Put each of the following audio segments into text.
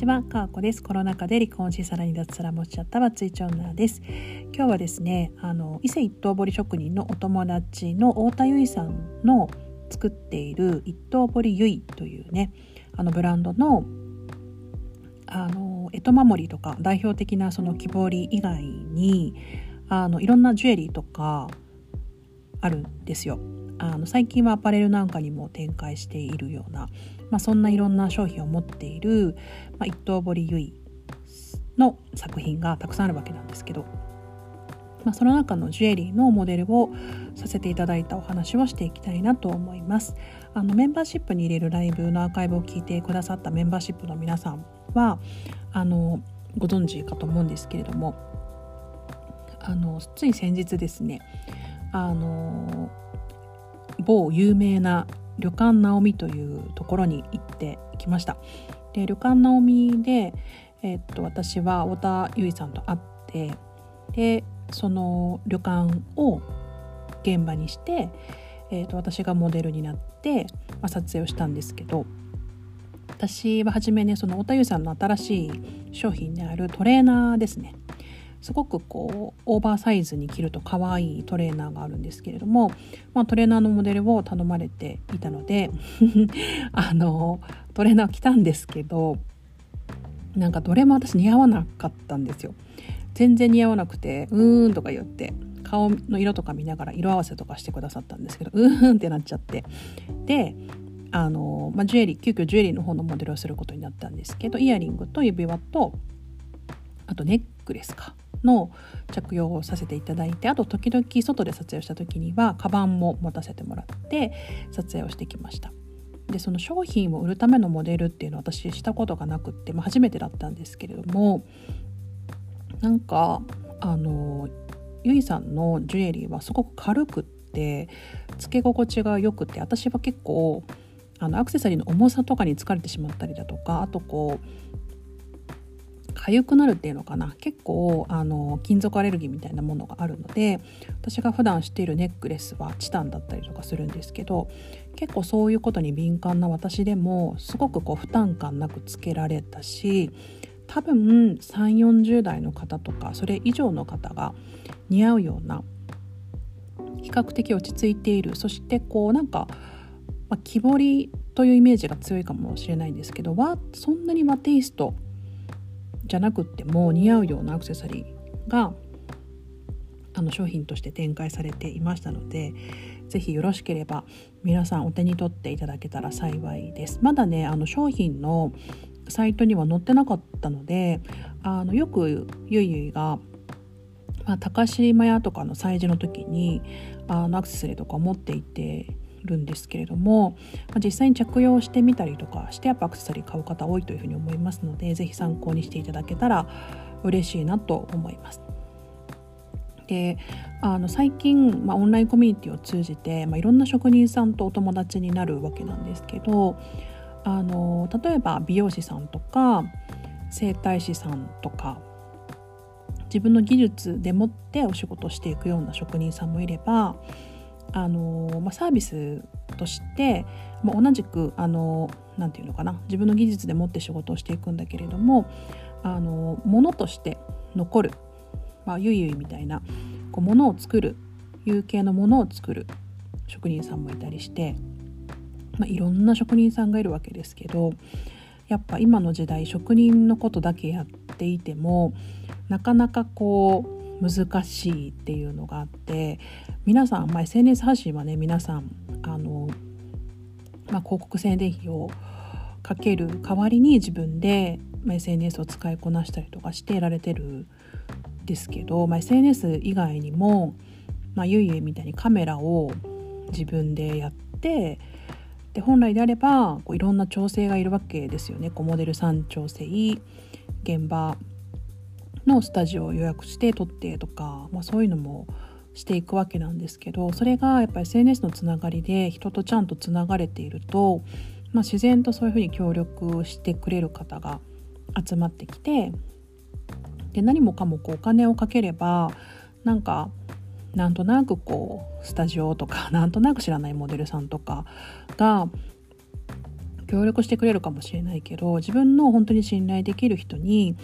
ちは、かわこです。コロナ禍で離婚し、さらに脱サラもしちゃったバツイチ女です。今日はですね、あの伊勢一刀彫り職人のお友達の太田由衣さんの作っている一刀彫り由衣というね、あのブランドのあの干支守りとか代表的なその木彫り以外にあのいろんなジュエリーとかあるんですよ。あの最近はアパレルなんかにも展開しているような、まあ、そんないろんな商品を持っている、まあ、一刀彫り結の作品がたくさんあるわけなんですけど、まあ、その中のジュエリーのモデルをさせていただいたお話をしていきたいなと思います。あのメンバーシップに入れるライブのアーカイブを聞いてくださったメンバーシップの皆さんはあのご存知かと思うんですけれどもあのつい先日ですねあの某有名な旅館直美というところに行ってきました。で旅館直美で、えー、っと私は太田由衣さんと会ってでその旅館を現場にして、えー、と私がモデルになって、まあ、撮影をしたんですけど私は初めねその太田優さんの新しい商品であるトレーナーですね。すごくこうオーバーサイズに着ると可愛いトレーナーがあるんですけれども、まあ、トレーナーのモデルを頼まれていたので あのトレーナー着たんですけどなんかどれも私似合わなかったんですよ。全然似合わなくて「うーん」とか言って顔の色とか見ながら色合わせとかしてくださったんですけどうーんってなっちゃってであの、まあ、ジュエリー急遽ジュエリーの方のモデルをすることになったんですけどイヤリングと指輪とあとネックレスかの着用をさせていただいてあと時々外で撮影をした時にはカバンも持たせてもらって撮影をしてきました。でその商品を売るためのモデルっていうのは私したことがなくって、まあ、初めてだったんですけれどもなんかあのゆいさんのジュエリーはすごく軽くってつけ心地が良くて私は結構あのアクセサリーの重さとかに疲れてしまったりだとかあとこう痒くなるっていうのかな？結構あの金属アレルギーみたいなものがあるので私が普段しているネックレスはチタンだったりとかするんですけど結構そういうことに敏感な私でもすごくこう負担感なくつけられたし多分3 4 0代の方とかそれ以上の方が似合うような比較的落ち着いている。そしてこうなんか、まあ、木彫りというイメージが強いかもしれないんですけどはそんなに和テイストじゃなくっても似合うようなアクセサリーがあの商品として展開されていましたので是非よろしければ皆さんお手に取っていただけたら幸いです。まだねあの商品のサイトには載ってなかったのであのよくゆいゆいが、まあ、高島屋とかの催事の時にあのアクセサリーとか持っていてるんですけれども、まあ、実際に着用してみたりとかしてやっぱアクセサリー買う方多いというふうに思いますので是非参考にしていただけたら嬉しいなと思います。であの最近、まあ、オンラインコミュニティを通じて、まあ、いろんな職人さんとお友達になるわけなんですけどあの例えば美容師さんとか整体師さんとか自分の技術でもってお仕事していくような職人さんもいればあの、まあ、サービスとして、まあ、同じくあのなて言うのかな自分の技術でもって仕事をしていくんだけれどもあの物として残る、まあ、ゆいゆいみたいなこう物を作る有形のものを作る職人さんもいたりして、まあ、いろんな職人さんがいるわけですけどやっぱ今の時代職人のことだけやっていてもなかなかこう難しいっていうのがあって皆さん、まあ、SNS 発信はね皆さんあの、まあ、広告宣伝費をかける代わりに自分で、まあ、SNS を使いこなしたりとかしてられてるんですけど、まあ、SNS 以外にも、まあ、ゆいゆいみたいにカメラを自分でやってで本来であればこういろんな調整がいるわけですよね。こうモデルさん調整現場のスタジオを予約して撮ってとか、まあ、そういうのもしていくわけなんですけどそれがやっぱり SNS のつながりで人とちゃんとつながれていると、まあ、自然とそういうふうに協力してくれる方が集まってきてで何もかもこうお金をかければなんかなんとなくこうスタジオとか なんとなく知らないモデルさんとかが協力してくれるかもしれないけど自分の本当に信頼できる人に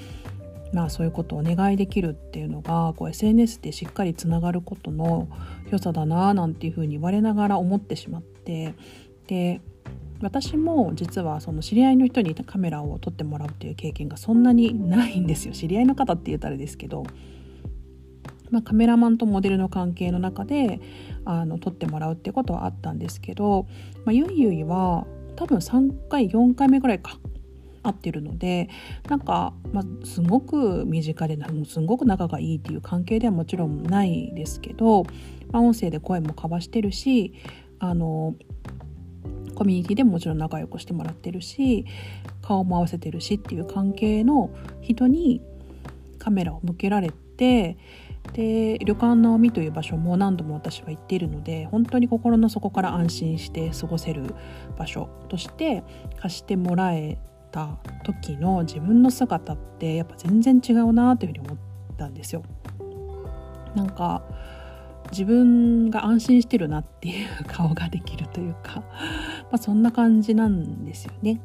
まあそういうことをお願いできるっていうのがこう SNS でしっかりつながることの良さだななんていうふうに言われながら思ってしまってで私も実はその知り合いの人にカメラを撮ってもらうっていう経験がそんなにないんですよ。知り合いの方って言ったらですけど、まあ、カメラマンとモデルの関係の中であの撮ってもらうってことはあったんですけど、まあ、ゆいゆいは多分3回4回目ぐらいか合ってるのでなんか、まあ、すごく身近でもうすごく仲がいいっていう関係ではもちろんないですけど、まあ、音声で声も交わしてるしあのコミュニティでももちろん仲良くしてもらってるし顔も合わせてるしっていう関係の人にカメラを向けられてで旅館の海という場所も何度も私は行っているので本当に心の底から安心して過ごせる場所として貸してもらえた時の自分の姿ってやっぱ全然違うなというふうに思ったんですよ。なんか自分が安心してるなっていう顔ができるというか、まあ、そんな感じなんですよね。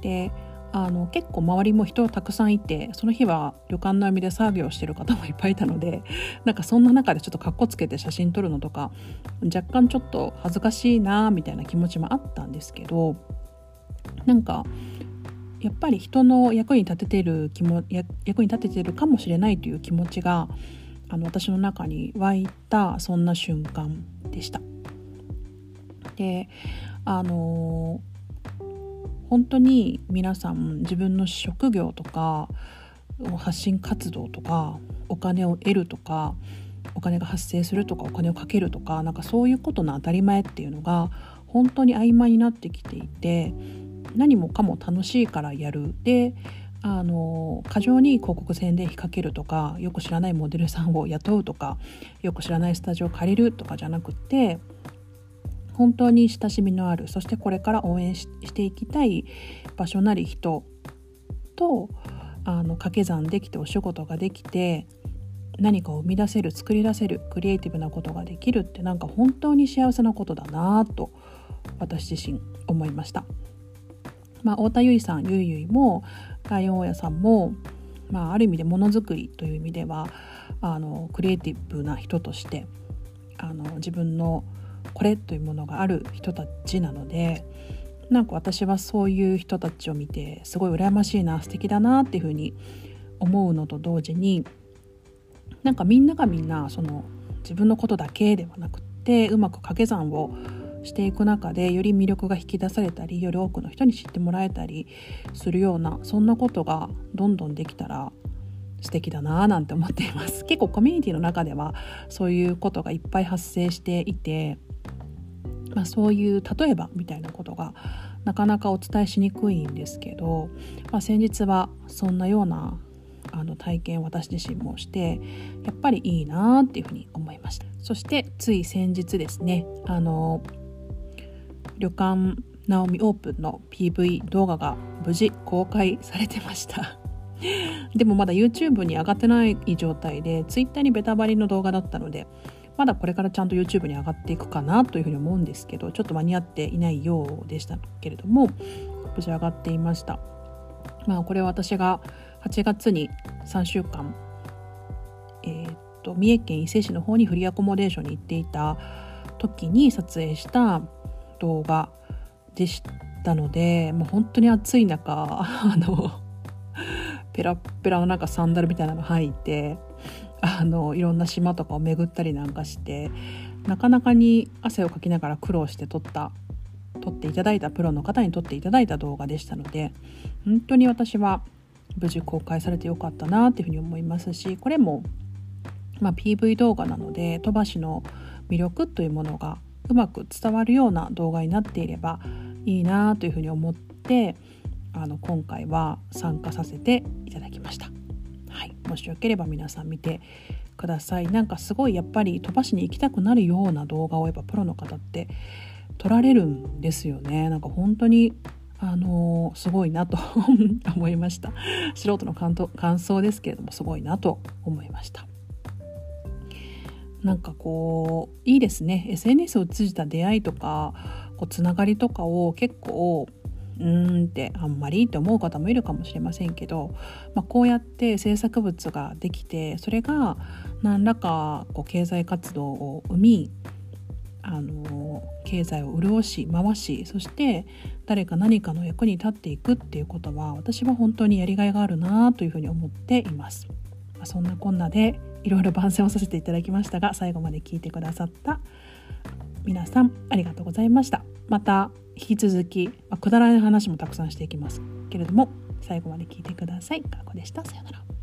であの結構周りも人たくさんいてその日は旅館の海で作業してる方もいっぱいいたので なんかそんな中でちょっとかっこつけて写真撮るのとか若干ちょっと恥ずかしいなみたいな気持ちもあったんですけどなんかやっぱり人の役に立ててる気も役に立ててるかもしれないという気持ちがあの私の中に湧いたそんな瞬間でした。であの本当に皆さん自分の職業とか発信活動とかお金を得るとかお金が発生するとかお金をかけるとかなんかそういうことの当たり前っていうのが本当に曖昧になってきていて何もかも楽しいからやるであの過剰に広告宣伝費かけるとかよく知らないモデルさんを雇うとかよく知らないスタジオ借りるとかじゃなくって本当に親しみのあるそしてこれから応援していきたい場所なり人とあの掛け算できてお仕事ができて何かを生み出せる作り出せるクリエイティブなことができるってなんか本当に幸せなことだなと私自身思いました。まあ、太田結衣さんゆいゆいもライオン親さんも、まあ、ある意味でものづくりという意味ではあのクリエイティブな人としてあの自分のこれというものがある人たちなのでなんか私はそういう人たちを見てすごい羨ましいな素敵だなっていうふうに思うのと同時になんかみんながみんなその自分のことだけではなくってうまく掛け算をしていく中でより魅力が引き出されたりより多くの人に知ってもらえたりするようなそんなことがどんどんできたら素敵だなぁなんて思っています。結構コミュニティの中ではそういうことがいっぱい発生していて、まあ、そういう例えばみたいなことがなかなかお伝えしにくいんですけど、まあ、先日はそんなようなあの体験を私自身もしてやっぱりいいなっていうふうに思いました。そしてつい先日ですねあの旅館ナオミオープンの PV 動画が無事公開されてました。でもまだ YouTube に上がってない状態で Twitter にベタバリの動画だったのでまだこれからちゃんと YouTube に上がっていくかなというふうに思うんですけどちょっと間に合っていないようでしたけれども無事上がっていました。まあこれは私が8月に3週間えー、っと三重県伊勢市の方にフリーアコモデーションに行っていた時に撮影した動画でしたのでもう本当に暑い中 あのペラペラのなんかサンダルみたいなの履いてあのいろんな島とかを巡ったりなんかしてなかなかに汗をかきながら苦労して撮った撮っていただいたプロの方に撮っていただいた動画でしたので本当に私は無事公開されてよかったなっていうふうに思いますしこれも、まあ、PV 動画なので鳥羽市の魅力というものがうまく伝わるような動画になっていればいいなというふうに思ってあの今回は参加させていただきました。はい、もしよければ皆さん見てください。なんかすごいやっぱり飛ばしに行きたくなるような動画をやっぱプロの方って撮られるんですよね。なんか本当にあのー、すごいなと思いました。素人の感想ですけれどもすごいなと思いました。なんかこういいですね SNS を通じた出会いとかこうつながりとかを結構うーんってあんまりって思う方もいるかもしれませんけど、まあ、こうやって制作物ができてそれが何らかこう経済活動を生みあの経済を潤し回しそして誰か何かの役に立っていくっていうことは私は本当にやりがいがあるなというふうに思っています。まあ、そんなこんなでいろいろ番宣をさせていただきましたが最後まで聞いてくださった皆さんありがとうございました。また引き続き、まあ、くだらない話もたくさんしていきますけれども最後まで聞いてください。かこでした。さようなら。